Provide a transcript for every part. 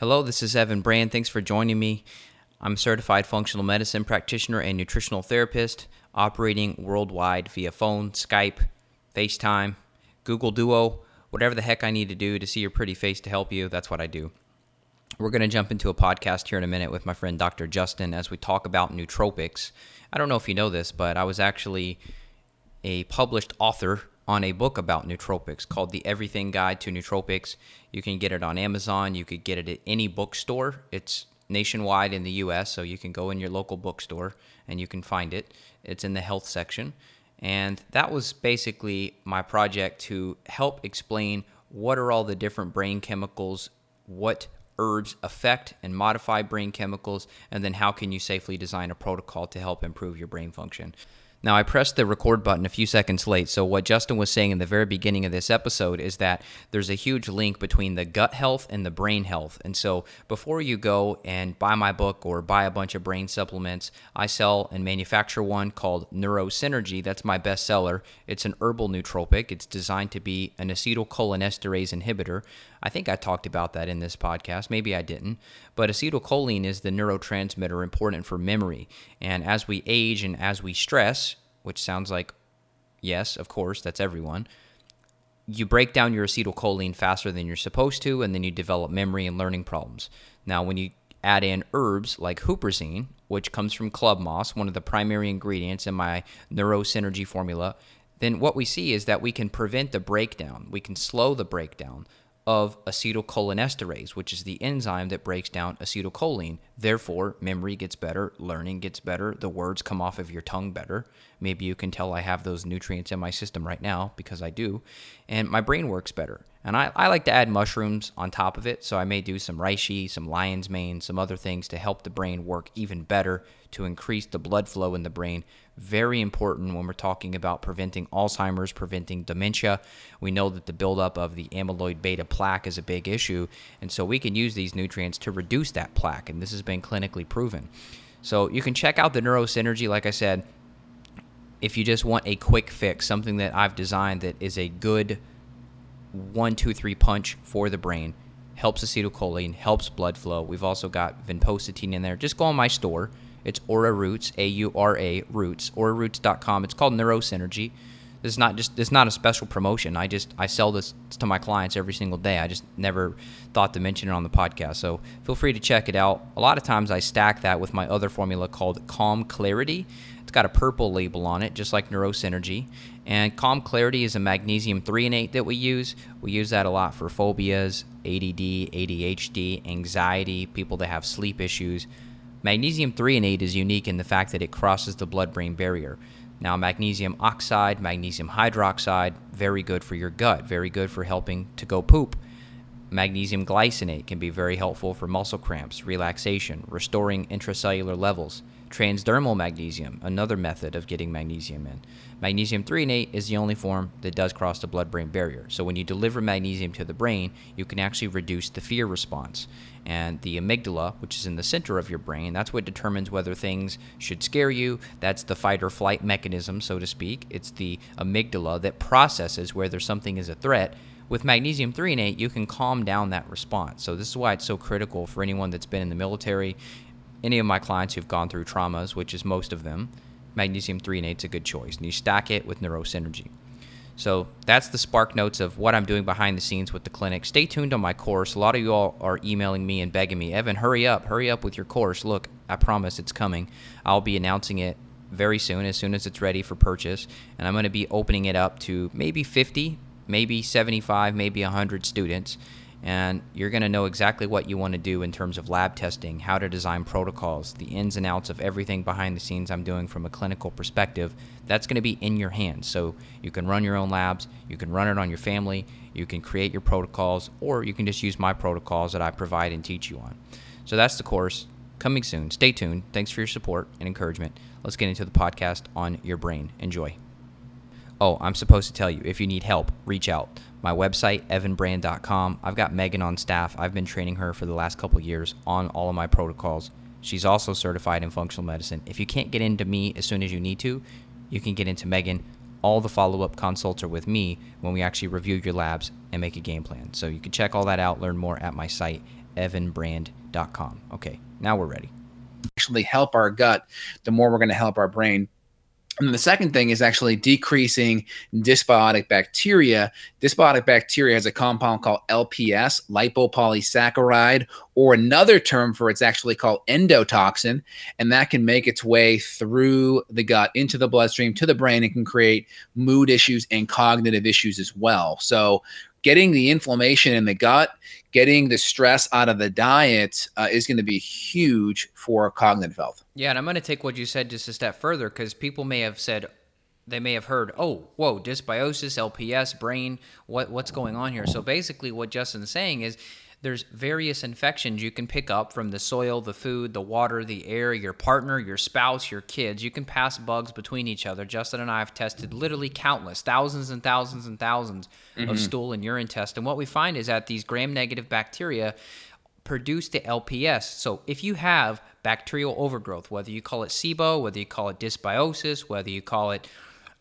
Hello, this is Evan Brand. Thanks for joining me. I'm a certified functional medicine practitioner and nutritional therapist operating worldwide via phone, Skype, FaceTime, Google Duo, whatever the heck I need to do to see your pretty face to help you. That's what I do. We're going to jump into a podcast here in a minute with my friend Dr. Justin as we talk about nootropics. I don't know if you know this, but I was actually a published author on a book about nootropics called The Everything Guide to Nootropics. You can get it on Amazon. You could get it at any bookstore. It's nationwide in the US, so you can go in your local bookstore and you can find it. It's in the health section. And that was basically my project to help explain what are all the different brain chemicals, what herbs affect and modify brain chemicals, and then how can you safely design a protocol to help improve your brain function. Now, I pressed the record button a few seconds late, so what Justin was saying in the very beginning of this episode is that there's a huge link between the gut health and the brain health. And so, before you go and buy my book or buy a bunch of brain supplements, I sell and manufacture one called NeuroSynergy. That's my bestseller. It's an herbal nootropic, it's designed to be an acetylcholinesterase inhibitor. I think I talked about that in this podcast. Maybe I didn't. But acetylcholine is the neurotransmitter important for memory. And as we age and as we stress, which sounds like, yes, of course, that's everyone, you break down your acetylcholine faster than you're supposed to, and then you develop memory and learning problems. Now, when you add in herbs like huperzine, which comes from club moss, one of the primary ingredients in my neurosynergy formula, then what we see is that we can prevent the breakdown. We can slow the breakdown of acetylcholinesterase, which is the enzyme that breaks down acetylcholine. Therefore, memory gets better, learning gets better, the words come off of your tongue better. Maybe you can tell I have those nutrients in my system right now because I do. And my brain works better. And I, I like to add mushrooms on top of it. So I may do some reishi, some lion's mane, some other things to help the brain work even better to increase the blood flow in the brain. Very important when we're talking about preventing Alzheimer's, preventing dementia. We know that the buildup of the amyloid beta plaque is a big issue. And so we can use these nutrients to reduce that plaque. And this has been clinically proven. So you can check out the NeuroSynergy, like I said, if you just want a quick fix, something that I've designed that is a good one, two, three punch for the brain, helps acetylcholine, helps blood flow. We've also got vinpocetine in there. Just go on my store. It's Aura Roots, A U R A Roots, auraroots.com. It's called NeuroSynergy. This is not just this is not a special promotion. I just I sell this to my clients every single day. I just never thought to mention it on the podcast. So feel free to check it out. A lot of times I stack that with my other formula called Calm Clarity. It's got a purple label on it, just like NeuroSynergy. And Calm Clarity is a magnesium threonate that we use. We use that a lot for phobias, ADD, ADHD, anxiety, people that have sleep issues. Magnesium threonate is unique in the fact that it crosses the blood brain barrier. Now, magnesium oxide, magnesium hydroxide, very good for your gut, very good for helping to go poop. Magnesium glycinate can be very helpful for muscle cramps, relaxation, restoring intracellular levels. Transdermal magnesium, another method of getting magnesium in. Magnesium threonate is the only form that does cross the blood brain barrier. So when you deliver magnesium to the brain, you can actually reduce the fear response. And the amygdala, which is in the center of your brain, that's what determines whether things should scare you. That's the fight or flight mechanism, so to speak. It's the amygdala that processes whether something is a threat with magnesium threonate, you can calm down that response. So, this is why it's so critical for anyone that's been in the military any of my clients who've gone through traumas, which is most of them, magnesium threonate is a good choice. And you stack it with NeuroSynergy. So that's the spark notes of what I'm doing behind the scenes with the clinic. Stay tuned on my course. A lot of you all are emailing me and begging me, Evan, hurry up, hurry up with your course. Look, I promise it's coming. I'll be announcing it very soon, as soon as it's ready for purchase. And I'm going to be opening it up to maybe 50, maybe 75, maybe 100 students and you're going to know exactly what you want to do in terms of lab testing, how to design protocols, the ins and outs of everything behind the scenes I'm doing from a clinical perspective. That's going to be in your hands. So you can run your own labs, you can run it on your family, you can create your protocols, or you can just use my protocols that I provide and teach you on. So that's the course coming soon. Stay tuned. Thanks for your support and encouragement. Let's get into the podcast on your brain. Enjoy. Oh, I'm supposed to tell you if you need help, reach out. My website, evanbrand.com. I've got Megan on staff. I've been training her for the last couple years on all of my protocols. She's also certified in functional medicine. If you can't get into me as soon as you need to, you can get into Megan. All the follow up consults are with me when we actually review your labs and make a game plan. So you can check all that out, learn more at my site, evanbrand.com. Okay, now we're ready. Actually, help our gut, the more we're going to help our brain. And the second thing is actually decreasing dysbiotic bacteria. Dysbiotic bacteria has a compound called LPS, lipopolysaccharide, or another term for it's actually called endotoxin, and that can make its way through the gut into the bloodstream to the brain and can create mood issues and cognitive issues as well. So getting the inflammation in the gut, getting the stress out of the diet uh, is going to be huge for cognitive health. Yeah, and I'm going to take what you said just a step further because people may have said, they may have heard, oh, whoa, dysbiosis, LPS, brain, what what's going on here? So basically, what Justin's saying is there's various infections you can pick up from the soil, the food, the water, the air, your partner, your spouse, your kids. You can pass bugs between each other. Justin and I have tested literally countless, thousands and thousands and 1000s mm-hmm. of stool and urine tests. And what we find is that these gram negative bacteria produce the LPS. So if you have bacterial overgrowth, whether you call it SIBO, whether you call it dysbiosis, whether you call it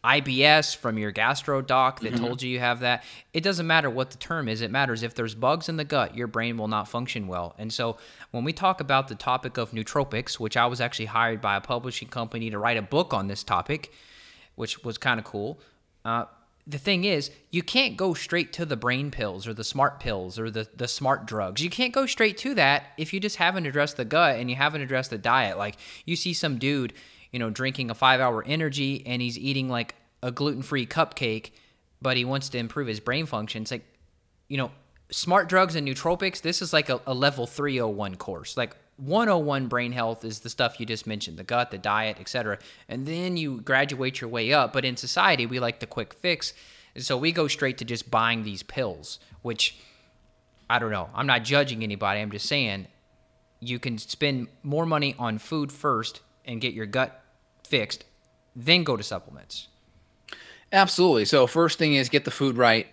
IBS from your gastro doc that mm-hmm. told you you have that. It doesn't matter what the term is. It matters if there's bugs in the gut, your brain will not function well. And so when we talk about the topic of nootropics, which I was actually hired by a publishing company to write a book on this topic, which was kind of cool. Uh, the thing is, you can't go straight to the brain pills or the smart pills or the, the smart drugs. You can't go straight to that if you just haven't addressed the gut and you haven't addressed the diet. Like you see some dude you know, drinking a five hour energy and he's eating like a gluten free cupcake, but he wants to improve his brain function. It's like, you know, smart drugs and nootropics, this is like a, a level 301 course. Like 101 brain health is the stuff you just mentioned the gut, the diet, etc. And then you graduate your way up. But in society, we like the quick fix. So we go straight to just buying these pills, which I don't know. I'm not judging anybody. I'm just saying you can spend more money on food first and get your gut fixed, then go to supplements. Absolutely. So first thing is get the food right,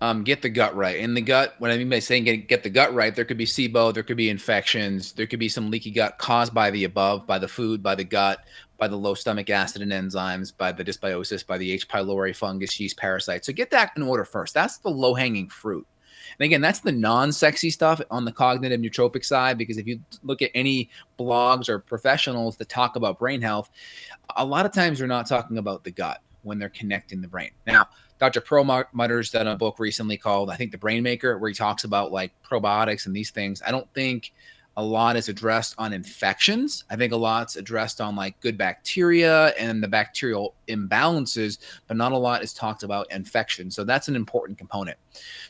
um, get the gut right. In the gut, what I mean by saying get, get the gut right, there could be SIBO, there could be infections, there could be some leaky gut caused by the above, by the food, by the gut, by the low stomach acid and enzymes, by the dysbiosis, by the H. pylori fungus, yeast parasites. So get that in order first. That's the low hanging fruit. And again, that's the non sexy stuff on the cognitive nootropic side, because if you look at any blogs or professionals that talk about brain health, a lot of times they're not talking about the gut when they're connecting the brain. Now, Dr. Perlmutter's done a book recently called, I think, The Brain Maker, where he talks about like probiotics and these things. I don't think a lot is addressed on infections. I think a lot's addressed on like good bacteria and the bacterial imbalances, but not a lot is talked about infection. So that's an important component.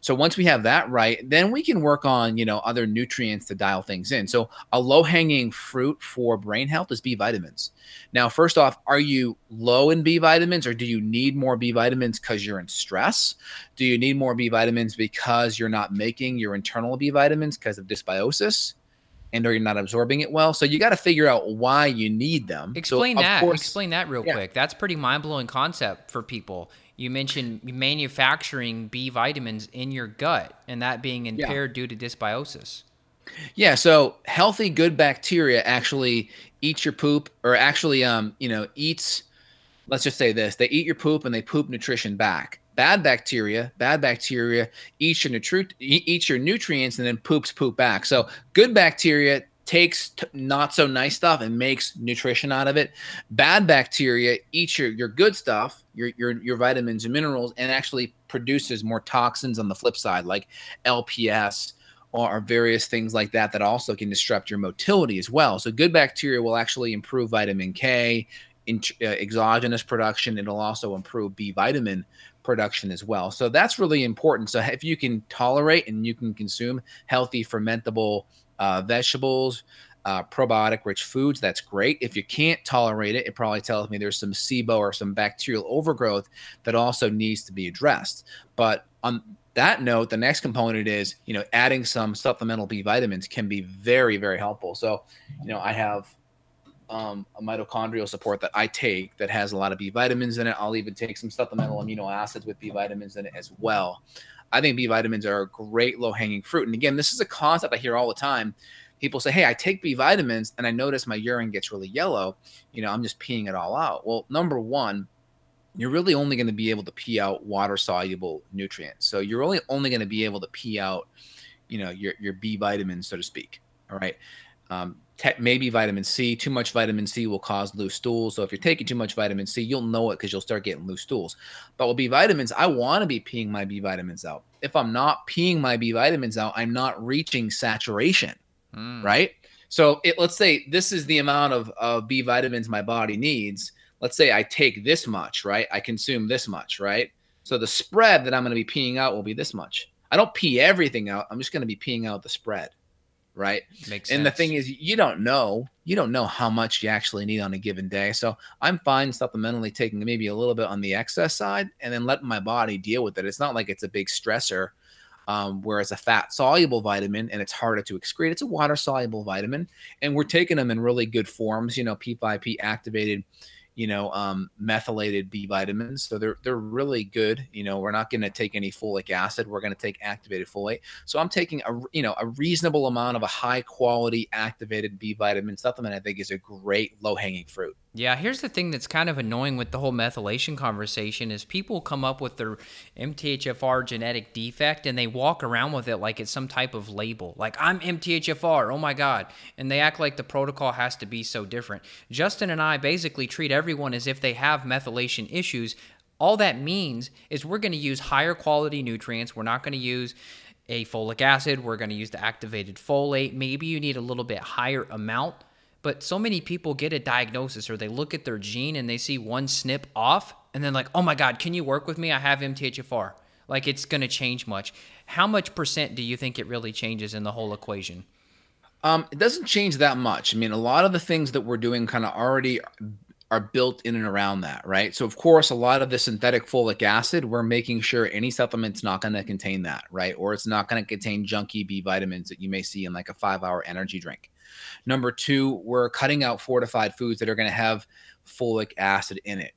So once we have that right, then we can work on, you know, other nutrients to dial things in. So a low-hanging fruit for brain health is B vitamins. Now, first off, are you low in B vitamins or do you need more B vitamins because you're in stress? Do you need more B vitamins because you're not making your internal B vitamins because of dysbiosis? And or you're not absorbing it well. So you got to figure out why you need them. Explain so, that. Course, Explain that real yeah. quick. That's pretty mind blowing concept for people. You mentioned manufacturing B vitamins in your gut and that being impaired yeah. due to dysbiosis. Yeah, so healthy good bacteria actually eats your poop or actually um, you know, eats let's just say this, they eat your poop and they poop nutrition back bad bacteria, bad bacteria eats your, nutri- eats your nutrients and then poops poop back. So good bacteria takes t- not so nice stuff and makes nutrition out of it. Bad bacteria eats your, your good stuff, your, your, your vitamins and minerals, and actually produces more toxins on the flip side, like LPS or various things like that that also can disrupt your motility as well. So good bacteria will actually improve vitamin K, in, uh, exogenous production. It'll also improve B vitamin production as well. So that's really important. So if you can tolerate and you can consume healthy fermentable uh, vegetables, uh, probiotic rich foods, that's great. If you can't tolerate it, it probably tells me there's some SIBO or some bacterial overgrowth that also needs to be addressed. But on that note, the next component is, you know, adding some supplemental B vitamins can be very, very helpful. So, you know, I have um, a mitochondrial support that I take that has a lot of B vitamins in it. I'll even take some supplemental amino acids with B vitamins in it as well. I think B vitamins are a great low hanging fruit. And again, this is a concept I hear all the time. People say, Hey, I take B vitamins and I notice my urine gets really yellow. You know, I'm just peeing it all out. Well, number one, you're really only going to be able to pee out water soluble nutrients. So you're only only going to be able to pee out you know your your B vitamins, so to speak. All right. Um, te- maybe vitamin C. Too much vitamin C will cause loose stools. So if you're taking too much vitamin C, you'll know it because you'll start getting loose stools. But with B vitamins, I want to be peeing my B vitamins out. If I'm not peeing my B vitamins out, I'm not reaching saturation, mm. right? So it, let's say this is the amount of, of B vitamins my body needs. Let's say I take this much, right? I consume this much, right? So the spread that I'm going to be peeing out will be this much. I don't pee everything out. I'm just going to be peeing out the spread right? Makes sense. and the thing is, you don't know, you don't know how much you actually need on a given day. So I'm fine supplementally taking maybe a little bit on the excess side and then letting my body deal with it. It's not like it's a big stressor. Um, whereas a fat soluble vitamin and it's harder to excrete, it's a water soluble vitamin, and we're taking them in really good forms. You know, P5P activated you know, um, methylated B vitamins. So they're they're really good. You know, we're not going to take any folic acid. We're going to take activated folate. So I'm taking a you know a reasonable amount of a high quality activated B vitamin supplement. I think is a great low hanging fruit. Yeah, here's the thing that's kind of annoying with the whole methylation conversation is people come up with their MTHFR genetic defect and they walk around with it like it's some type of label. Like I'm MTHFR, oh my god, and they act like the protocol has to be so different. Justin and I basically treat everyone as if they have methylation issues. All that means is we're going to use higher quality nutrients. We're not going to use a folic acid. We're going to use the activated folate. Maybe you need a little bit higher amount but so many people get a diagnosis or they look at their gene and they see one SNP off and then like, oh my God, can you work with me? I have MTHFR. Like it's going to change much. How much percent do you think it really changes in the whole equation? Um, it doesn't change that much. I mean, a lot of the things that we're doing kind of already are built in and around that, right? So, of course, a lot of the synthetic folic acid, we're making sure any supplement's not going to contain that, right? Or it's not going to contain junky B vitamins that you may see in like a five hour energy drink. Number two, we're cutting out fortified foods that are going to have folic acid in it.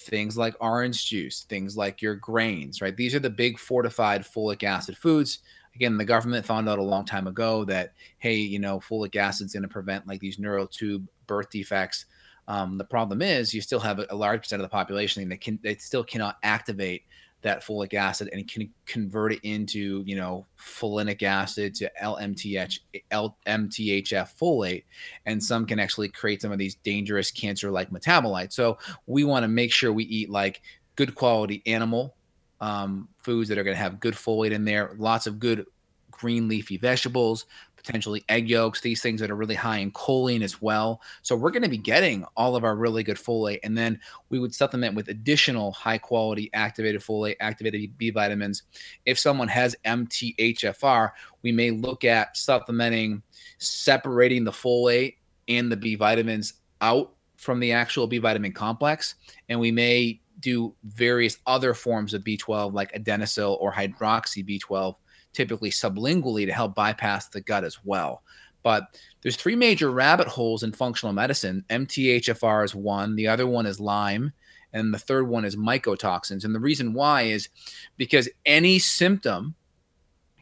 Things like orange juice, things like your grains, right? These are the big fortified folic acid foods. Again, the government found out a long time ago that, hey, you know, folic acid's going to prevent like these neural tube birth defects. Um, the problem is you still have a, large percent of the population that can they still cannot activate that folic acid and can convert it into you know folinic acid to LMTH LMTHF folate. And some can actually create some of these dangerous cancer like metabolites. So we want to make sure we eat like good quality animal um, foods that are going to have good folate in there lots of good green leafy vegetables potentially egg yolks, these things that are really high in choline as well. So we're going to be getting all of our really good folate. And then we would supplement with additional high quality activated folate, activated B vitamins. If someone has MTHFR, we may look at supplementing, separating the folate and the B vitamins out from the actual B vitamin complex. And we may do various other forms of B12 like adenosyl or hydroxy B12 typically sublingually to help bypass the gut as well. But there's three major rabbit holes in functional medicine. MTHFR is one, the other one is Lyme, and the third one is mycotoxins. And the reason why is because any symptom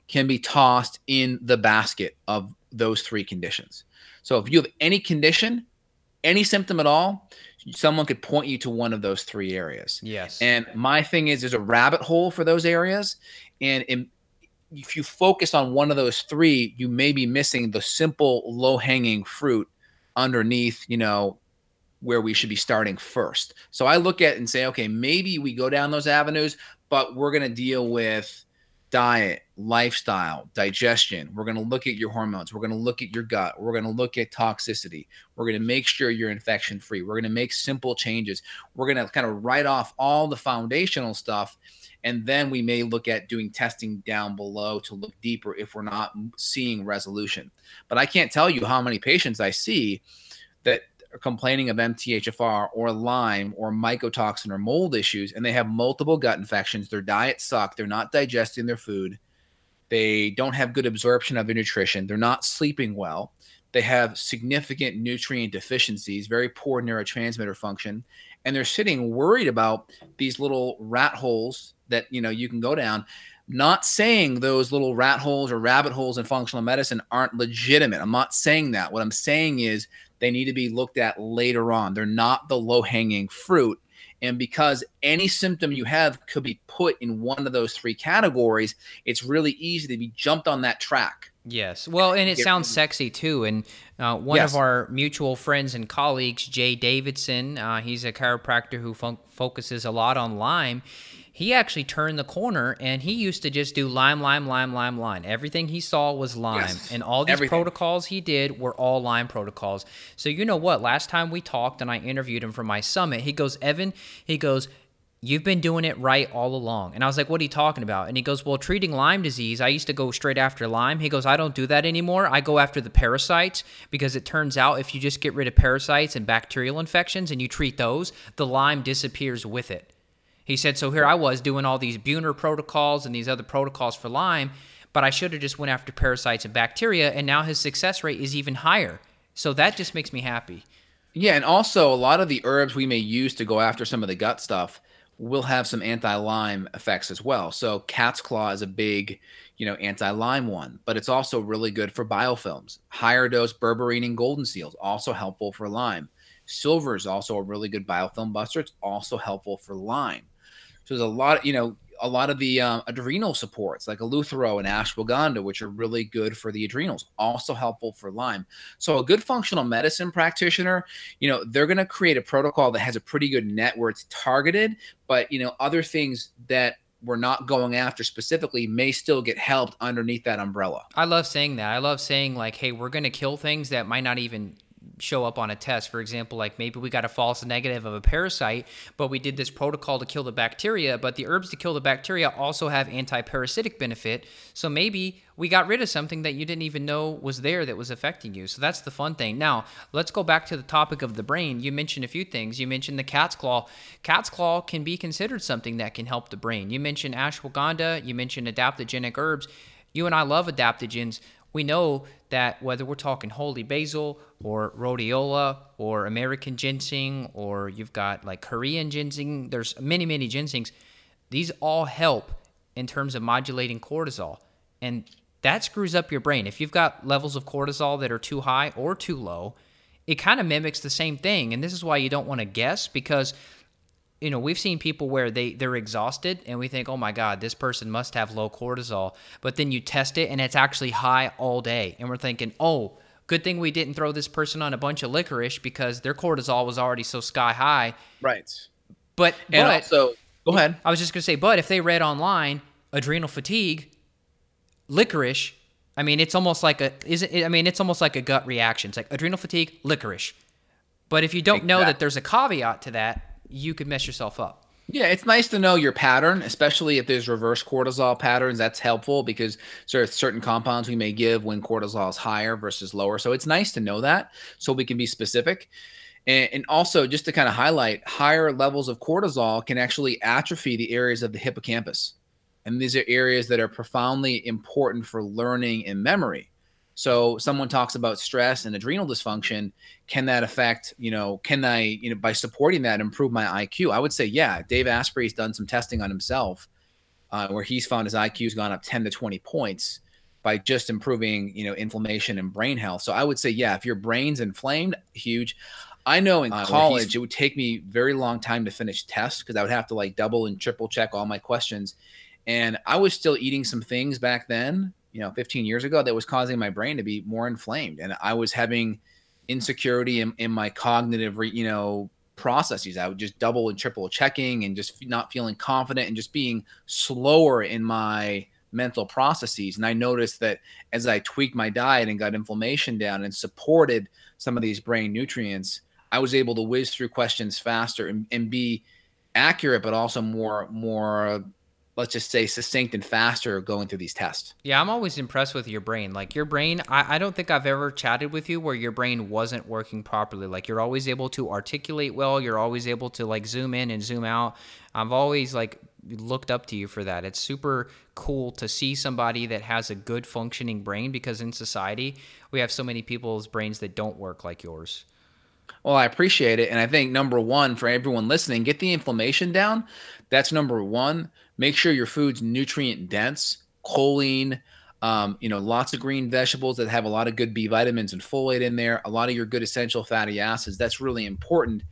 can be tossed in the basket of those three conditions. So if you have any condition, any symptom at all, someone could point you to one of those three areas. Yes. And my thing is, there's a rabbit hole for those areas. And in, if you focus on one of those three, you may be missing the simple low hanging fruit underneath, you know, where we should be starting first. So I look at and say, okay, maybe we go down those avenues, but we're going to deal with diet, lifestyle, digestion. We're going to look at your hormones. We're going to look at your gut. We're going to look at toxicity. We're going to make sure you're infection free. We're going to make simple changes. We're going to kind of write off all the foundational stuff and then we may look at doing testing down below to look deeper if we're not seeing resolution. But I can't tell you how many patients I see that are complaining of MTHFR or Lyme or mycotoxin or mold issues, and they have multiple gut infections. Their diet sucks. They're not digesting their food. They don't have good absorption of their nutrition. They're not sleeping well. They have significant nutrient deficiencies, very poor neurotransmitter function, and they're sitting worried about these little rat holes that you know you can go down not saying those little rat holes or rabbit holes in functional medicine aren't legitimate i'm not saying that what i'm saying is they need to be looked at later on they're not the low hanging fruit And because any symptom you have could be put in one of those three categories, it's really easy to be jumped on that track. Yes. Well, and it sounds sexy too. And uh, one Yes. of our mutual friends and colleagues, Jay Davidson, uh, he's a chiropractor who fun- focuses a lot on Lyme. He actually turned the corner and he used to just do Lyme, Lyme, Lyme, Lyme, Lyme. Everything he saw was Lyme. Yes. And all these Everything. protocols he did were all Lyme protocols. So, you know what? Last time we talked and I interviewed him for my summit, he goes, Evan, he goes, You've been doing it right all along. And I was like, What are you talking about? And he goes, Well, treating Lyme disease, I used to go straight after Lyme. He goes, I don't do that anymore. I go after the parasites because it turns out if you just get rid of parasites and bacterial infections and you treat those, the Lyme disappears with it. He said, So here I was doing all these Buhner protocols and these other protocols for Lyme, but I should have just went after parasites and bacteria. And now his success rate is even higher. So that just makes me happy. Yeah, and also a lot of the herbs we may use to go after some of the gut stuff will have some anti-Lyme effects as well. So cat's claw is a big, you know, anti-Lyme one, but it's also really good for biofilms. Higher dose berberine and golden seals also helpful for Lyme. Silver is also a really good biofilm buster. It's also helpful for Lyme. So there's a lot, you know, a lot of the um, adrenal supports like Eleuthero and ashwagandha, which are really good for the adrenals, also helpful for Lyme. So a good functional medicine practitioner, you know, they're going to create a protocol that has a pretty good net where it's targeted, but you know, other things that we're not going after specifically may still get helped underneath that umbrella. I love saying that. I love saying, like, hey, we're going to kill things that might not even show up on a test. For example, like maybe we got a false negative of a parasite, but we did this protocol to kill the bacteria, but the herbs to kill the bacteria also have anti-parasitic benefit. So maybe we got rid of something that you didn't even know was there that was affecting you. So that's the fun thing. Now, let's go back to the topic of the brain. You mentioned a few things. You mentioned the cat's claw. Cat's claw can be considered something that can help the brain. You mentioned ashwagandha, you mentioned adaptogenic herbs. You and I love adaptogens we know that whether we're talking holy basil or rhodiola or American ginseng or you've got like Korean ginseng, there's many, many ginsengs, these all help in terms of modulating cortisol. And that screws up your brain. If you've got levels of cortisol that are too high or too low, it kind of mimics the same thing. And this is why you don't want to guess because you know we've seen people where they they're exhausted and we think oh my god this person must have low cortisol. But then you test it and it's actually high all day. And we're thinking oh good thing we didn't throw this person on a bunch of licorice because their cortisol was already so sky high. Right. but And but also, go ahead. I was just gonna say but if they read online adrenal fatigue licorice I mean it's almost like a is it I mean it's almost like a gut reaction. It's like adrenal fatigue licorice. But if you don't know that there's a caveat to that you could mess yourself up Yeah, it's nice to know your pattern, especially if there's reverse cortisol patterns. That's helpful because there are certain compounds we may give when cortisol is higher versus lower. So it's nice to know that so we can be specific. And, and also, just to kind of highlight, higher levels of cortisol can actually atrophy the areas of the hippocampus. And these are areas that are profoundly important for learning and memory. So someone talks about stress and adrenal dysfunction. Can that affect, you know, can I, you know, by supporting that improve my IQ? I would say, yeah. Dave Asprey's done some testing on himself uh, where he's found his IQ's gone up 10 to 20 points by just improving, you know, inflammation and brain health. So I would say, yeah, if your brain's inflamed, huge. I know in Uh, college it would take me very long time to finish tests because I would have to like double and triple check all my questions. And I was still eating some things back then, you know, 15 years ago that was causing my brain to be more inflamed. And I was having insecurity in, in my cognitive, re, you know, processes. I would just double and triple checking and just not feeling confident and just being slower in my mental processes. And I noticed that as I tweaked my diet and got inflammation down and supported some of these brain nutrients, I was able to whiz through questions faster and, and be accurate, but also more, more, let's just say succinct and faster going through these tests. Yeah, I'm always impressed with your brain. Like your brain, I, I don't think I've ever chatted with you where your brain wasn't working properly. Like you're always able to articulate well. You're always able to like zoom in and zoom out. I've always like looked up to you for that. It's super cool to see somebody that has a good functioning brain because in society we have so many people's brains that don't work like yours. Well, I appreciate it. And I think number one for everyone listening, get the inflammation down. That's number one. Make sure your food's nutrient dense, choline, um, you know, lots of green vegetables that have a lot of good B vitamins and folate in there, a lot of your good essential fatty acids. That's really important.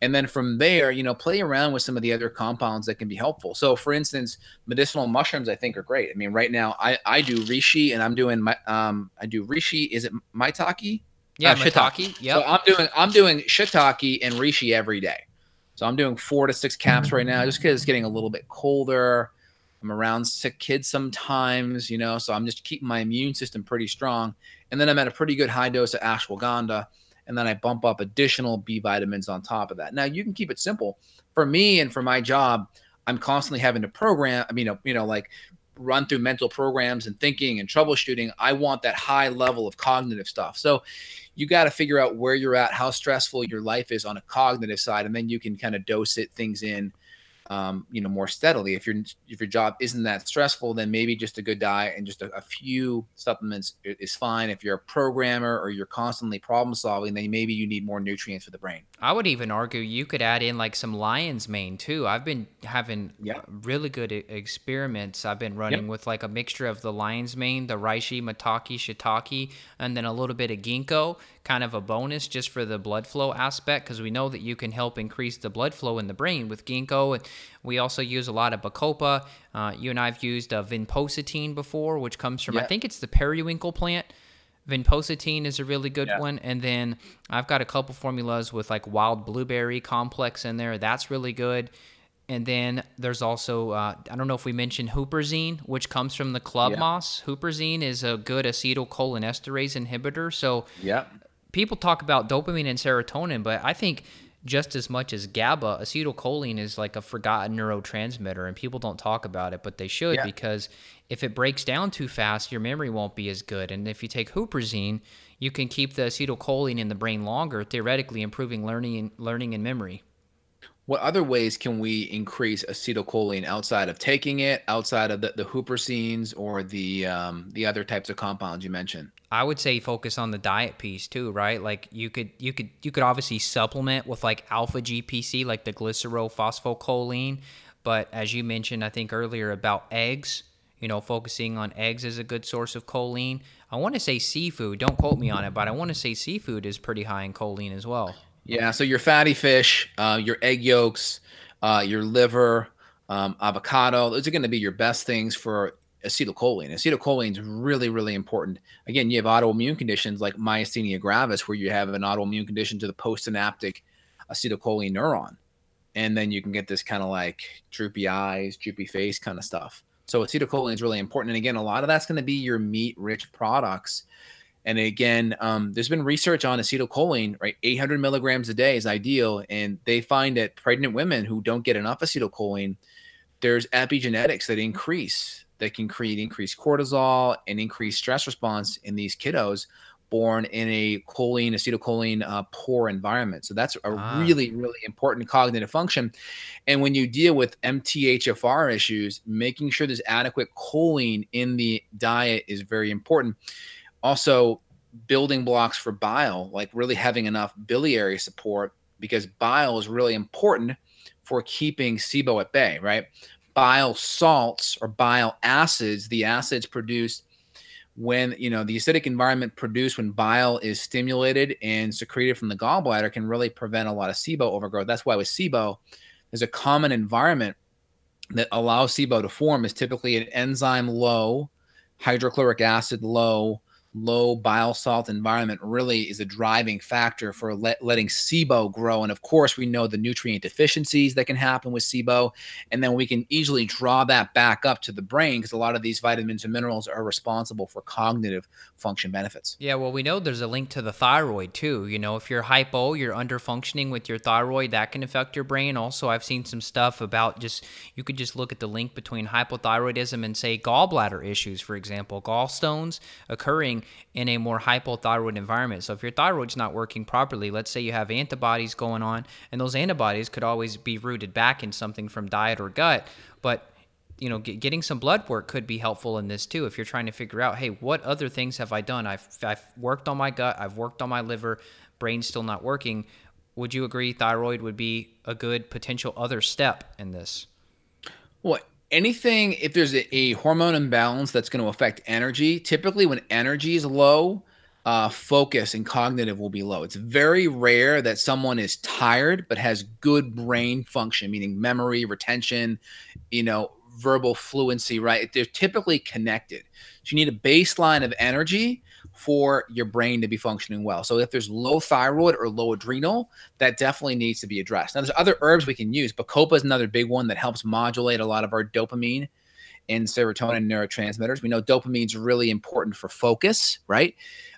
And then from there, you know, play around with some of the other compounds that can be helpful. So, for instance, medicinal mushrooms I think are great. I mean, right now I I do reishi and I'm doing my um I do reishi. Is it maitake? Yeah, uh, shiitake. Yeah. So I'm doing I'm doing shiitake and reishi every day. So I'm doing four to six caps right now, just because it's getting a little bit colder. I'm around sick kids sometimes, you know, so I'm just keeping my immune system pretty strong. And then I'm at a pretty good high dose of ashwagandha. And then I bump up additional B vitamins on top of that. Now you can keep it simple. For me and for my job, I'm constantly having to program, I mean, you know, like run through mental programs and thinking and troubleshooting. I want that high level of cognitive stuff. So you got to figure out where you're at, how stressful your life is on a cognitive side, and then you can kind of dose it things in um, you know, more steadily. If your if your job isn't that stressful, then maybe just a good diet and just a, a, few supplements is fine. If you're a programmer or you're constantly problem solving, then maybe you need more nutrients for the brain. I would even argue you could add in like some lion's mane too. I've been having yep. really good experiments. I've been running yep. with like a mixture of the lion's mane, the reishi, maitake, shiitake, and then a little bit of ginkgo kind of a bonus just for the blood flow aspect because we know that you can help increase the blood flow in the brain with ginkgo. And we also use a lot of bacopa. Uh, you and I have used uh, vinpocetine before, which comes from, I think it's the periwinkle plant. Vinpocetine is a really good yeah. one. And then I've got a couple formulas with like wild blueberry complex in there. That's really good. And then there's also, uh, I don't know if we mentioned huperzine, which comes from the club yeah. moss. Huperzine is a good acetylcholinesterase inhibitor. So yeah people talk about dopamine and serotonin, but I think just as much as GABA, acetylcholine is like a forgotten neurotransmitter, and people don't talk about it, but they should yeah. because if it breaks down too fast, your memory won't be as good. And if you take huperzine, you can keep the acetylcholine in the brain longer, theoretically improving learning and learning and memory. What other ways can we increase acetylcholine outside of taking it, outside of the, the huperzines or the um, the other types of compounds you mentioned? I would say focus on the diet piece too, right? Like you could you could you could obviously supplement with like alpha GPC, like the glycerophosphocholine. But as you mentioned, I think earlier about eggs, you know, focusing on eggs is a good source of choline. I want to say seafood. Don't quote me on it, but I want to say seafood is pretty high in choline as well. Yeah. So your fatty fish, uh, your egg yolks, uh, your liver, um, avocado, those are going to be your best things for acetylcholine. Acetylcholine is really, really important. Again, you have autoimmune conditions like myasthenia gravis, where you have an autoimmune condition to the postsynaptic acetylcholine neuron. And then you can get this kind of like droopy eyes, droopy face kind of stuff. So acetylcholine is really important. And again, a lot of that's going to be your meat rich products and again, um, there's been research on acetylcholine, right? 800 milligrams a day is ideal. And they find that pregnant women who don't get enough acetylcholine, there's epigenetics that increase that can create increased cortisol and increased stress response in these kiddos born in a choline, acetylcholine uh, poor environment. So that's a ah. really, really important cognitive function. And when you deal with MTHFR issues, making sure there's adequate choline in the diet is very important also building blocks for bile, like really having enough biliary support because bile is really important for keeping SIBO at bay, right? Bile salts or bile acids, the acids produced when you know the acidic environment produced when bile is stimulated and secreted from the gallbladder can really prevent a lot of SIBO overgrowth. That's why with SIBO, there's a common environment that allows SIBO to form is typically an enzyme low, hydrochloric acid low, low bile salt environment really is a driving factor for let, letting SIBO grow. And of course, we know the nutrient deficiencies that can happen with SIBO. And then we can easily draw that back up to the brain because a lot of these vitamins and minerals are responsible for cognitive function benefits. Yeah, well, we know there's a link to the thyroid too. You know, if you're hypo, you're under functioning with your thyroid, that can affect your brain. Also, I've seen some stuff about just, you could just look at the link between hypothyroidism and, say, gallbladder issues, for example, gallstones occurring in a more hypothyroid environment. So if your thyroid's not working properly, let's say you have antibodies going on, and those antibodies could always be rooted back in something from diet or gut, but you know, get, getting some blood work could be helpful in this too. If you're trying to figure out, hey, what other things have I done? I've, I've worked on my gut, I've worked on my liver, brain's still not working. Would you agree thyroid would be a good potential other step in this? What anything if there's a, a hormone imbalance that's going to affect energy typically when energy is low uh, focus and cognitive will be low. It's very rare that someone is tired but has good brain function, meaning memory, retention, you know, verbal fluency, right? They're typically connected. So you need a baseline of energy for your brain to be functioning well. So if there's low thyroid or low adrenal, that definitely needs to be addressed. Now there's other herbs we can use. Bacopa is another big one that helps modulate a lot of our dopamine and serotonin neurotransmitters. We know dopamine is really important for focus, right?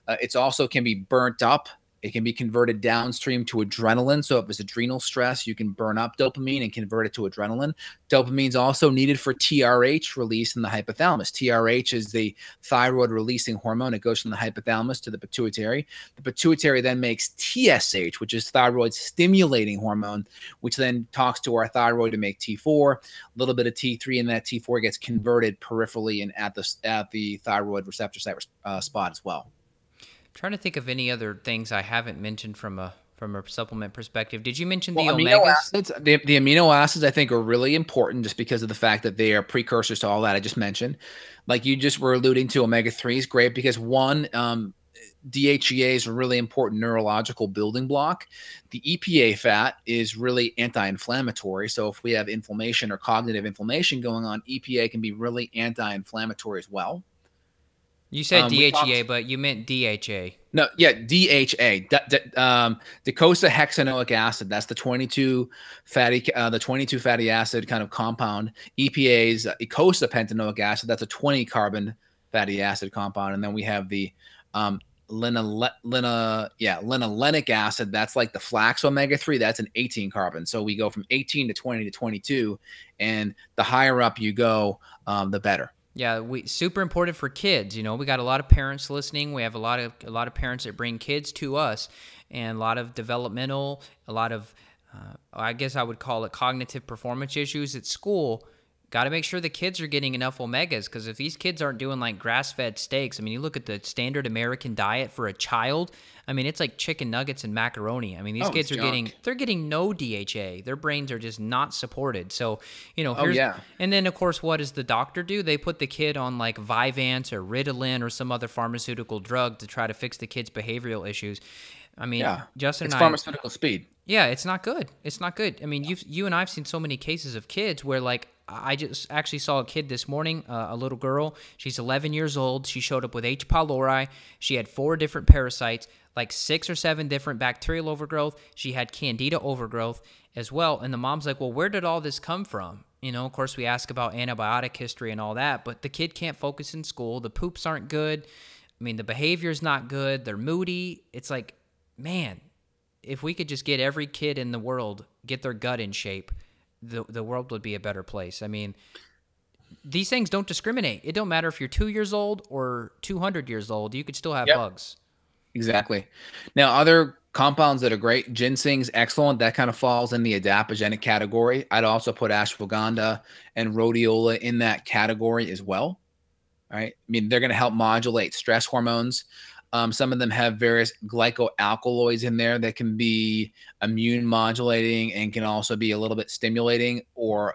Uh, it's also can be burnt up it can be converted downstream to adrenaline. So if it's adrenal stress, you can burn up dopamine and convert it to adrenaline. Dopamine is also needed for TRH release in the hypothalamus. TRH is the thyroid releasing hormone. It goes from the hypothalamus to the pituitary. The pituitary then makes TSH, which is thyroid stimulating hormone, which then talks to our thyroid to make T4. A little bit of T3, and that T4 gets converted peripherally and at the at the thyroid receptor site uh, spot as well trying to think of any other things I haven't mentioned from a from a supplement perspective. Did you mention the amino omegas? Acids, the, the amino acids I think are really important just because of the fact that they are precursors to all that I just mentioned. Like you just were alluding to, omega three is great because one, um, DHEA is a really important neurological building block. The EPA fat is really anti-inflammatory. So if we have inflammation or cognitive inflammation going on, EPA can be really anti-inflammatory as well. You said um, DHEA, but you meant DHA. No, yeah, DHA, d- d- um, docosahexaenoic acid. That's the 22 fatty, uh, the 22 fatty acid kind of compound. EPA's uh, eicosapentaenoic acid. That's a 20 carbon fatty acid compound, and then we have the um, lina, lina, yeah, linolenic acid. That's like the flax omega 3. That's an 18 carbon. So we go from 18 to 20 to 22, and the higher up you go, um, the better. Yeah, we super important for kids. You know, we got a lot of parents listening. We have a lot of a lot of parents that bring kids to us, and a lot of developmental, a lot of, uh, I guess I would call it cognitive performance issues at school got to make sure the kids are getting enough omegas because if these kids aren't doing like grass fed steaks, I mean, you look at the standard American diet for a child. I mean, it's like chicken nuggets and macaroni. I mean, these oh, kids are junk. getting they're getting no DHA. Their brains are just not supported. So, you know, oh, yeah. And then of course, what does the doctor do? They put the kid on like Vyvanse or Ritalin or some other pharmaceutical drug to try to fix the kid's behavioral issues. I mean, yeah. Justin it's I, pharmaceutical speed. Yeah, it's not good. It's not good. I mean, you you and I've seen so many cases of kids where like I just actually saw a kid this morning, uh, a little girl. She's 11 years old. She showed up with H. pylori. She had four different parasites, like six or seven different bacterial overgrowth. She had candida overgrowth as well. And the mom's like, Well, where did all this come from? You know, of course, we ask about antibiotic history and all that, but the kid can't focus in school. The poops aren't good. I mean, the behavior's not good. They're moody. It's like, man, if we could just get every kid in the world get their gut in shape the the world would be a better place. I mean, these things don't discriminate. It don't matter if you're two years old or 200 years old. You could still have yep. bugs. Exactly. Now, other compounds that are great, ginseng's excellent. That kind of falls in the adaptogenic category. I'd also put ashwagandha and rhodiola in that category as well. All right. I mean, they're going to help modulate stress hormones. Um, some of them have various glycoalkaloids in there that can be immune modulating and can also be a little bit stimulating or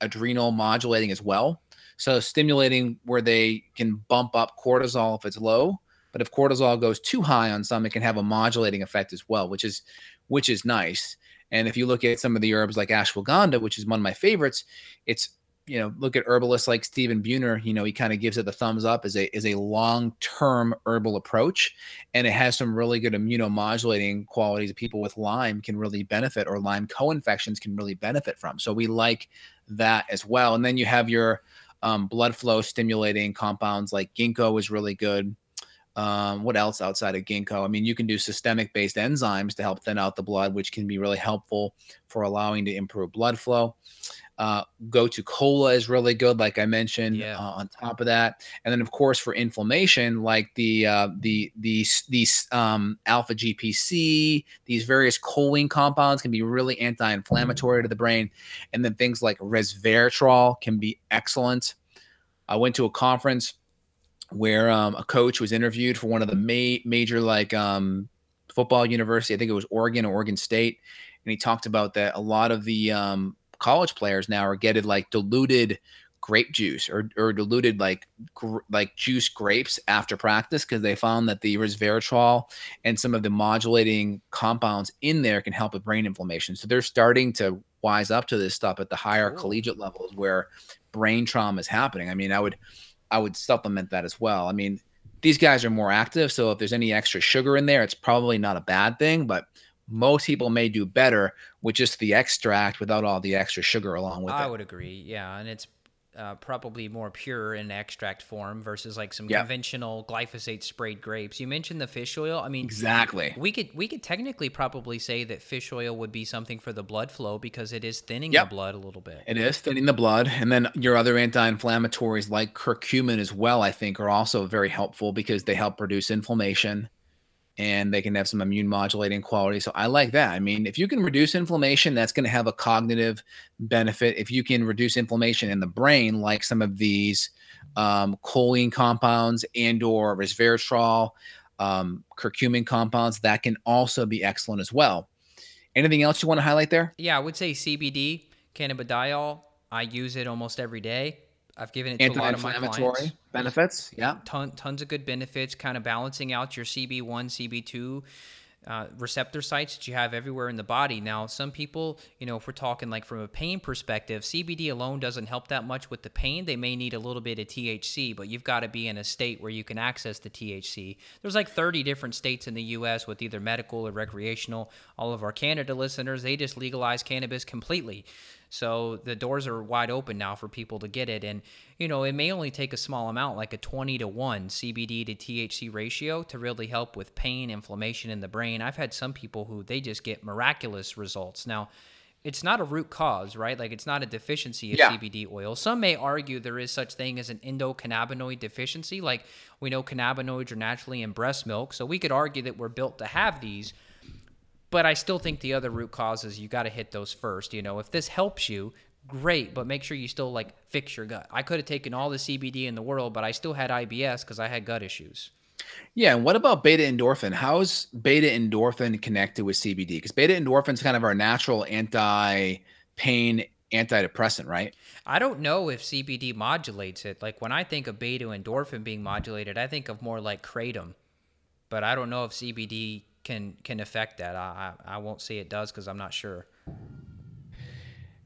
adrenal modulating as well. So, stimulating where they can bump up cortisol if it's low, but if cortisol goes too high on some, it can have a modulating effect as well, which is which is nice. And if you look at some of the herbs like ashwagandha, which is one of my favorites, it's you know, look at herbalists like Stephen Buhner, you know, he kind of gives it the thumbs up as a as a long-term herbal approach. And it has some really good immunomodulating qualities people with Lyme can really benefit or Lyme co-infections can really benefit from. So we like that as well. And then you have your um, blood flow stimulating compounds like ginkgo is really good. Um, what else outside of ginkgo? I mean, you can do systemic based enzymes to help thin out the blood, which can be really helpful for allowing to improve blood flow. Uh, gotu kola is really good, like I mentioned. Yeah. Uh, on top of that, and then of course for inflammation, like the uh, the these these um, alpha GPC, these various choline compounds can be really anti-inflammatory to the brain, and then things like resveratrol can be excellent. I went to a conference where um, a coach was interviewed for one of the ma- major like um, football university. I think it was Oregon or Oregon State, and he talked about that a lot of the um, college players now are getting like diluted grape juice or, or diluted like gr- like juice grapes after practice because they found that the resveratrol and some of the modulating compounds in there can help with brain inflammation. So they're starting to wise up to this stuff at the higher collegiate levels where brain trauma is happening. I mean, I would I would supplement that as well. I mean, these guys are more active, so if there's any extra sugar in there, it's probably not a bad thing, but most people may do better with just the extract without all the extra sugar along with I it. I would agree. Yeah, and it's uh, probably more pure in extract form versus like some yep. conventional glyphosate sprayed grapes. You mentioned the fish oil. I mean, exactly. We could we could technically probably say that fish oil would be something for the blood flow because it is thinning yep. the blood a little bit. It is thinning the blood, and then your other anti-inflammatories like curcumin as well. I think are also very helpful because they help reduce inflammation and they can have some immune modulating quality. So I like that. I mean, if you can reduce inflammation, that's going to have a cognitive benefit. If you can reduce inflammation in the brain, like some of these um, choline compounds and or resveratrol, um, curcumin compounds, that can also be excellent as well. Anything else you want to highlight there? Yeah, I would say CBD, cannabidiol. I use it almost every day. I've given it to a lot of my clients. Benefits. Yeah, Ton, tons of good benefits. Kind of balancing out your CB1, CB2 uh, receptor sites that you have everywhere in the body. Now, some people, you know, if we're talking like from a pain perspective, CBD alone doesn't help that much with the pain. They may need a little bit of THC, but you've got to be in a state where you can access the THC. There's like 30 different states in the U.S. with either medical or recreational. All of our Canada listeners, they just legalize cannabis completely. So the doors are wide open now for people to get it. And, you know, it may only take a small amount, like a 20 to 1 CBD to THC ratio, to really help with pain, inflammation in the brain. I've had some people who they just get miraculous results. Now, it's not a root cause, right? Like it's not a deficiency of yeah. CBD oil. Some may argue there is such thing as an endocannabinoid deficiency. Like we know cannabinoids are naturally in breast milk, so we could argue that we're built to have these. But I still think the other root causes you got to hit those first. You know, if this helps you, great, but make sure you still like fix your gut. I could have taken all the CBD in the world, but I still had IBS because I had gut issues. Yeah, and what about beta endorphin? How's beta endorphin connected with CBD? Because beta endorphin is kind of our natural anti-pain antidepressant, right? I don't know if CBD modulates it. Like when I think of beta endorphin being modulated, I think of more like kratom, but I don't know if CBD can can affect that. I I, I won't say it does because I'm not sure.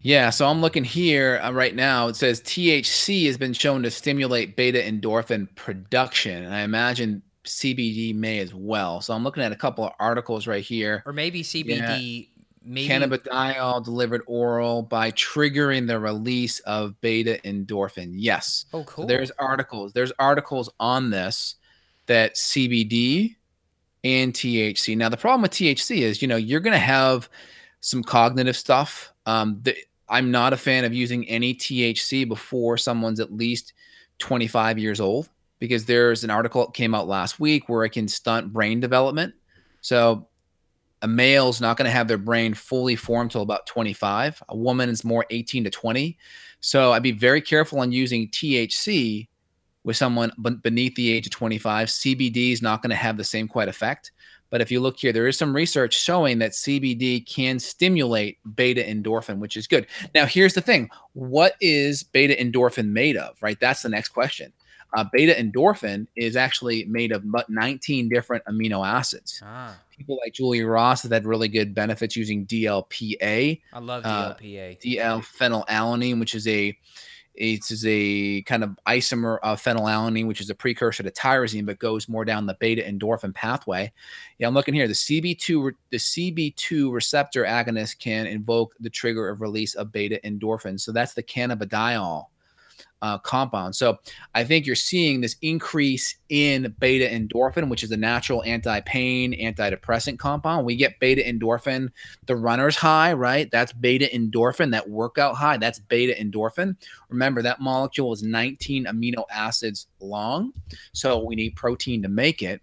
Yeah, so I'm looking here uh, right now. It says THC has been shown to stimulate beta endorphin production, and I imagine CBD may as well. So I'm looking at a couple of articles right here. Or maybe CBD. Yeah. Maybe cannabidiol delivered oral by triggering the release of beta endorphin. Yes. Oh, cool. So there's articles. There's articles on this that CBD and THC. Now, the problem with THC is, you know, you're going to have some cognitive stuff. Um, the, I'm not a fan of using any THC before someone's at least 25 years old because there's an article that came out last week where it can stunt brain development. So a male's not going to have their brain fully formed till about 25. A woman is more 18 to 20. So I'd be very careful on using THC with someone beneath the age of 25, CBD is not going to have the same quite effect. But if you look here, there is some research showing that CBD can stimulate beta endorphin, which is good. Now, here's the thing what is beta endorphin made of, right? That's the next question. Uh, beta endorphin is actually made of 19 different amino acids. Ah. People like Julia Ross have had really good benefits using DLPA. I love DLPA. Uh, DL phenylalanine, which is a it is a kind of isomer of phenylalanine, which is a precursor to tyrosine, but goes more down the beta endorphin pathway. Yeah, I'm looking here. The CB2 the CB2 receptor agonist can invoke the trigger of release of beta endorphin. So that's the cannabidiol uh, compound. So I think you're seeing this increase in beta endorphin, which is a natural anti-pain, antidepressant compound. We get beta endorphin, the runner's high, right? That's beta endorphin, that workout high, that's beta endorphin. Remember that molecule is 19 amino acids long. So we need protein to make it.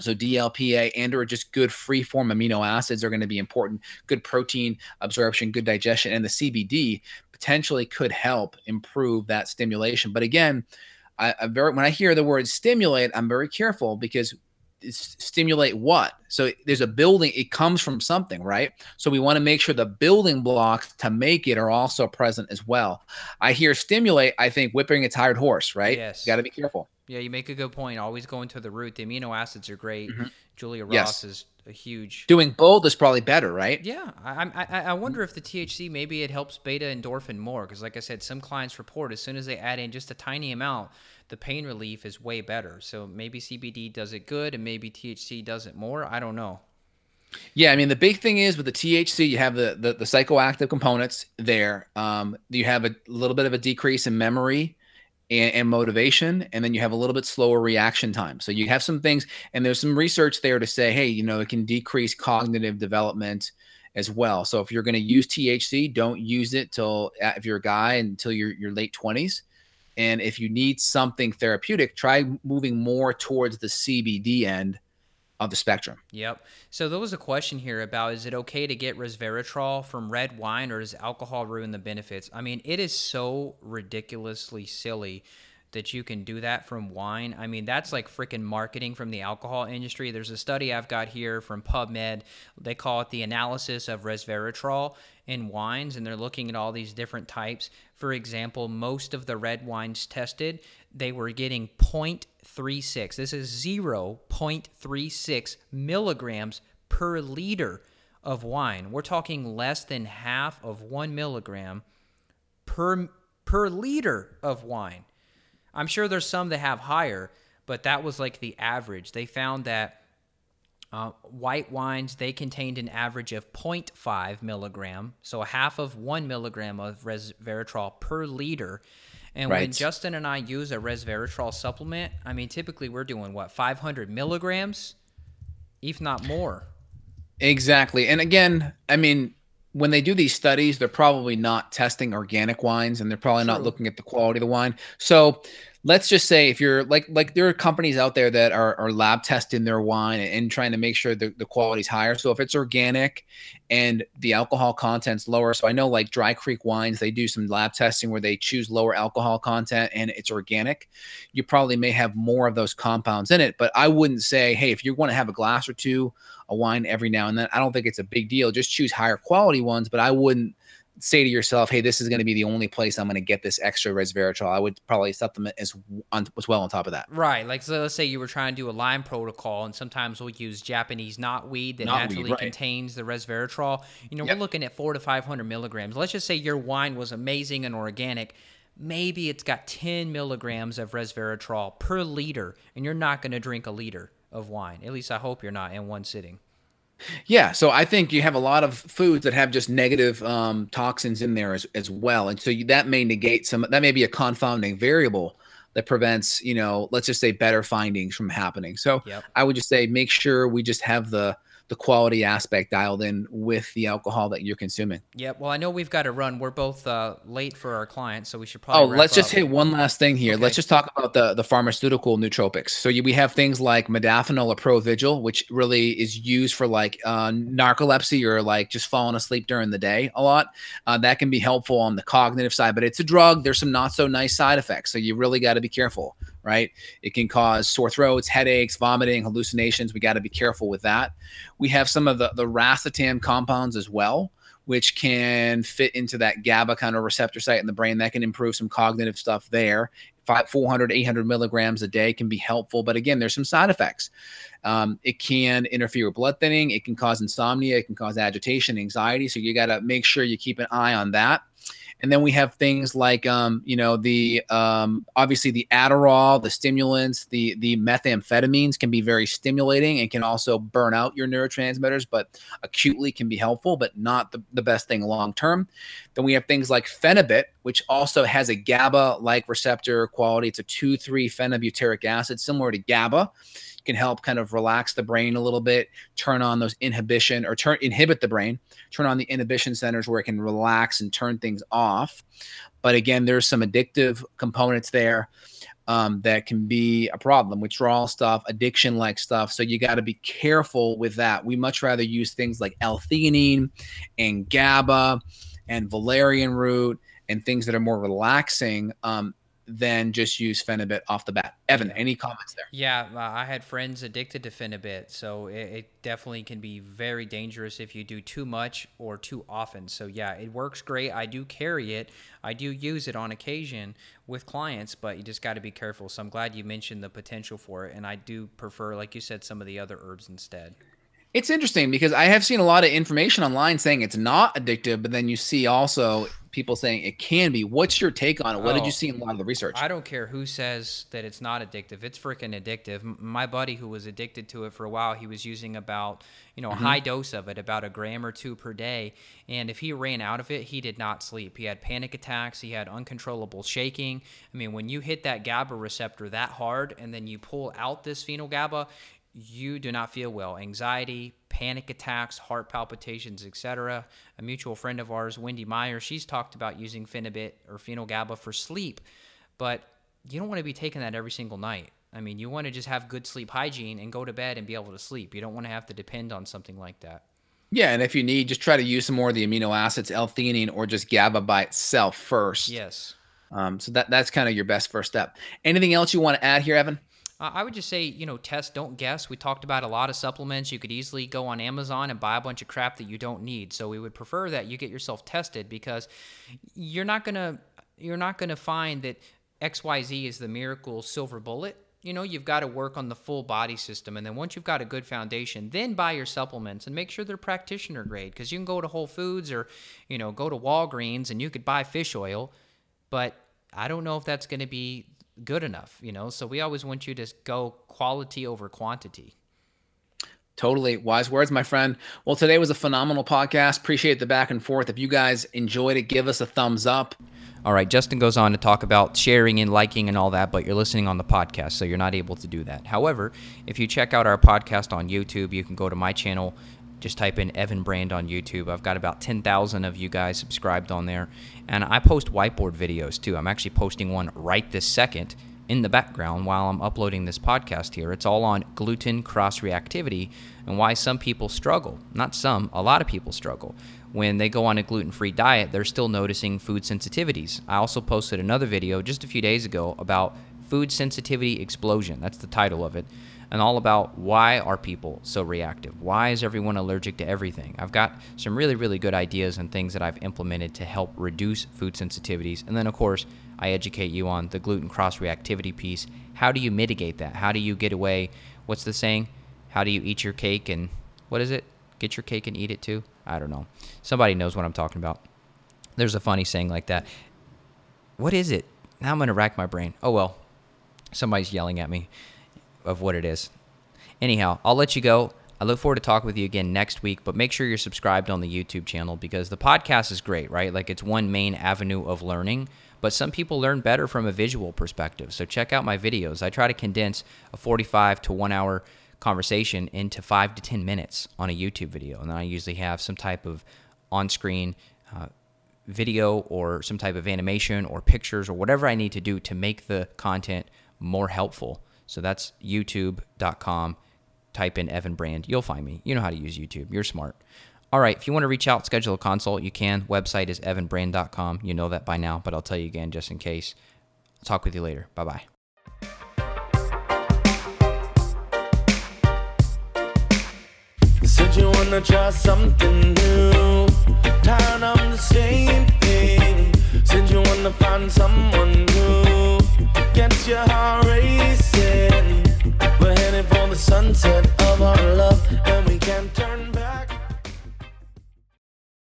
So DLPA and or just good free form amino acids are going to be important. Good protein absorption, good digestion, and the CBD potentially could help improve that stimulation. But again, I, I very when I hear the word stimulate, I'm very careful because stimulate what? So there's a building, it comes from something, right? So we want to make sure the building blocks to make it are also present as well. I hear stimulate, I think whipping a tired horse, right? Yes. Got to be careful. Yeah, you make a good point. Always going to the root. The amino acids are great. Mm-hmm. Julia Ross yes. is a huge. Doing both is probably better, right? Yeah, I I, I wonder if the THC maybe it helps beta endorphin more because, like I said, some clients report as soon as they add in just a tiny amount, the pain relief is way better. So maybe CBD does it good, and maybe THC does it more. I don't know. Yeah, I mean the big thing is with the THC, you have the the, the psychoactive components there. Um, you have a little bit of a decrease in memory and, and, motivation, and then you have a little bit slower reaction time. So you have some things, and there's some research there to say, hey, you know, it can decrease cognitive development as well. So if you're going to use THC, don't use it till uh, if you're a guy until your your late 20s. And if you need something therapeutic, try moving more towards the CBD end of the spectrum. Yep. So there was a question here about is it okay to get resveratrol from red wine or does alcohol ruin the benefits? I mean, it is so ridiculously silly that you can do that from wine. I mean, that's like freaking marketing from the alcohol industry. There's a study I've got here from PubMed. They call it the analysis of resveratrol in wines, and they're looking at all these different types. For example, most of the red wines tested, they were getting 0.36. This is 0.36 milligrams per liter of wine. We're talking less than half of one milligram per per liter of wine. I'm sure there's some that have higher, but that was like the average. They found that uh, white wines they contained an average of 0.5 milligram, so a half of one milligram of resveratrol per liter. And right. when Justin and I use a resveratrol supplement, I mean, typically we're doing what 500 milligrams, if not more. Exactly. And again, I mean, when they do these studies, they're probably not testing organic wines and they're probably True. not looking at the quality of the wine. So let's just say if you're like like there are companies out there that are, are lab testing their wine and, trying to make sure the, the quality's higher. So if it's organic and the alcohol content's lower so i know like dry creek wines they do some lab testing where they choose lower alcohol content and it's organic. You probably may have more of those compounds in it but i wouldn't say hey if you want to have a glass or two a wine every now and then i don't think it's a big deal. Just choose higher quality ones but i wouldn't say to yourself, "Hey, this is going to be the only place I'm going to get this extra resveratrol." I would probably supplement as on, as well on top of that. Right. Like so let's say you were trying to do a Lyme protocol, and sometimes we'll use Japanese knotweed that knotweed, naturally right. contains the resveratrol. You know, yep. we're looking at four to five hundred milligrams. Let's just say your wine was amazing and organic. Maybe it's got 10 milligrams of resveratrol per liter, and you're not going to drink a liter of wine. At least I hope you're not in one sitting. Yeah, so I think you have a lot of foods that have just negative um, toxins in there as, as well, and so you, that may negate some. That may be a confounding variable that prevents, you know, let's just say better findings from happening. So yep. I would just say make sure we just have the the quality aspect dialed in with the alcohol that you're consuming. Yeah, well, I know we've got to run. We're both uh, late for our clients, so we should probably. Oh, let's up. just hit one last thing here. Okay. Let's just talk about the the pharmaceutical nootropics. So we have things like modafinil or Provigil, which really is used for like uh, narcolepsy or like just falling asleep during the day a lot. Uh, that can be helpful on the cognitive side, but it's a drug. There's some not so nice side effects, so you really got to be careful right? It can cause sore throats, headaches, vomiting, hallucinations. We got to be careful with that. We have some of the, the racetam compounds as well, which can fit into that GABA kind of receptor site in the brain. That can improve some cognitive stuff there. Five, 400, 800 milligrams a day can be helpful. But again, there's some side effects. Um, it can interfere with blood thinning. It can cause insomnia. It can cause agitation, anxiety. So you got to make sure you keep an eye on that. And then we have things like, um, you know, the um, obviously the Adderall, the stimulants, the the methamphetamines can be very stimulating and can also burn out your neurotransmitters, but acutely can be helpful, but not the, the best thing long term. Then we have things like phenibut, which also has a GABA-like receptor quality. It's a 2 3 phenobutyric acid, similar to GABA can help kind of relax the brain a little bit, turn on those inhibition or turn inhibit the brain, turn on the inhibition centers where it can relax and turn things off. But again, there's some addictive components there um, that can be a problem. Withdrawal stuff, addiction like stuff. So you got to be careful with that. We much rather use things like L-theanine and GABA and valerian root and things that are more relaxing um, then just use Phenibut off the bat. Evan, any comments there? Yeah, uh, I had friends addicted to Phenibut, so it, it, definitely can be very dangerous if you do too much or too often. So yeah, it works great. I do carry it. I do use it on occasion with clients, but you just got to be careful. So I'm glad you mentioned the potential for it, and I do prefer, like you said, some of the other herbs instead. It's interesting because I have seen a lot of information online saying it's not addictive, but then you see also people saying it can be. What's your take on it? What oh, did you oh, see in a lot of the research? I don't care who says that it's not addictive. It's freaking addictive. My buddy who was addicted to it for a while, he was using about, you know, a mm-hmm. high dose of it, about a gram or two per day. And if he ran out of it, he did not sleep. He had panic attacks. He had uncontrollable shaking. I mean, when you hit that GABA receptor that hard and then you pull out this phenyl GABA, you do not feel well. Anxiety, panic attacks, heart palpitations, etc. A mutual friend of ours, Wendy Meyer, she's talked about using Phenibut or phenyl GABA for sleep, but you don't want to be taking that every single night. I mean, you want to just have good sleep hygiene and go to bed and be able to sleep. You don't want to have to depend on something like that. Yeah, and if you need, just try to use some more of the amino acids, L-theanine, or just GABA by itself first. Yes. Um, so that that's kind of your best first step. Anything else you want to add here, Evan? I would just say, you know, test, don't guess. We talked about a lot of supplements. You could easily go on Amazon and buy a bunch of crap that you don't need. So we would prefer that you get yourself tested because you're not gonna you're not gonna find that XYZ is the miracle silver bullet. You know, you've got to work on the full body system. And then once you've got a good foundation, then buy your supplements and make sure they're practitioner grade. Because you can go to Whole Foods or, you know, go to Walgreens and you could buy fish oil. But I don't know if that's going to be good enough, you know? So we always want you to go quality over quantity. Totally wise words, my friend. Well, today was a phenomenal podcast. Appreciate the back and forth. If you guys enjoyed it, give us a thumbs up. All right, Justin goes on to talk about sharing and liking and all that, but you're listening on the podcast, so you're not able to do that. However, if you check out our podcast on YouTube, you can go to my channel, just type in Evan Brand on YouTube. I've got about 10,000 of you guys subscribed on there. And I post whiteboard videos too. I'm actually posting one right this second in the background while I'm uploading this podcast here. It's all on gluten cross reactivity and why some people struggle. Not some, a lot of people struggle. When they go on a gluten free diet, they're still noticing food sensitivities. I also posted another video just a few days ago about food sensitivity explosion. That's the title of it and all about why are people so reactive? Why is everyone allergic to everything? I've got some really, really good ideas and things that I've implemented to help reduce food sensitivities. And then, of course, I educate you on the gluten cross reactivity piece. How do you mitigate that? How do you get away? What's the saying? How do you eat your cake and what is it? Get your cake and eat it too? I don't know. Somebody knows what I'm talking about. There's a funny saying like that. What is it? Now I'm going to rack my brain. Oh well. Somebody's yelling at me of what it is. Anyhow, I'll let you go. I look forward to talking with you again next week, but make sure you're subscribed on the YouTube channel because the podcast is great, right? Like it's one main avenue of learning, but some people learn better from a visual perspective. So check out my videos. I try to condense a 45 to 1 hour conversation into 5 to 10 minutes on a YouTube video. And then I usually have some type of on-screen uh, video or some type of animation or pictures or whatever I need to do to make the content more helpful. So that's youtube.com. Type in Evan Brand. You'll find me. You know how to use YouTube. You're smart. All right. If you want to reach out, schedule a consult, you can. Website is evanbrand.com. You know that by now, but I'll tell you again just in case. I'll talk with you later. Bye bye. Said you wanna try something new. Tired of the same thing. Since you wanna find someone new. Get your heart racing. We're headed for the sunset of our love, and we can't turn back.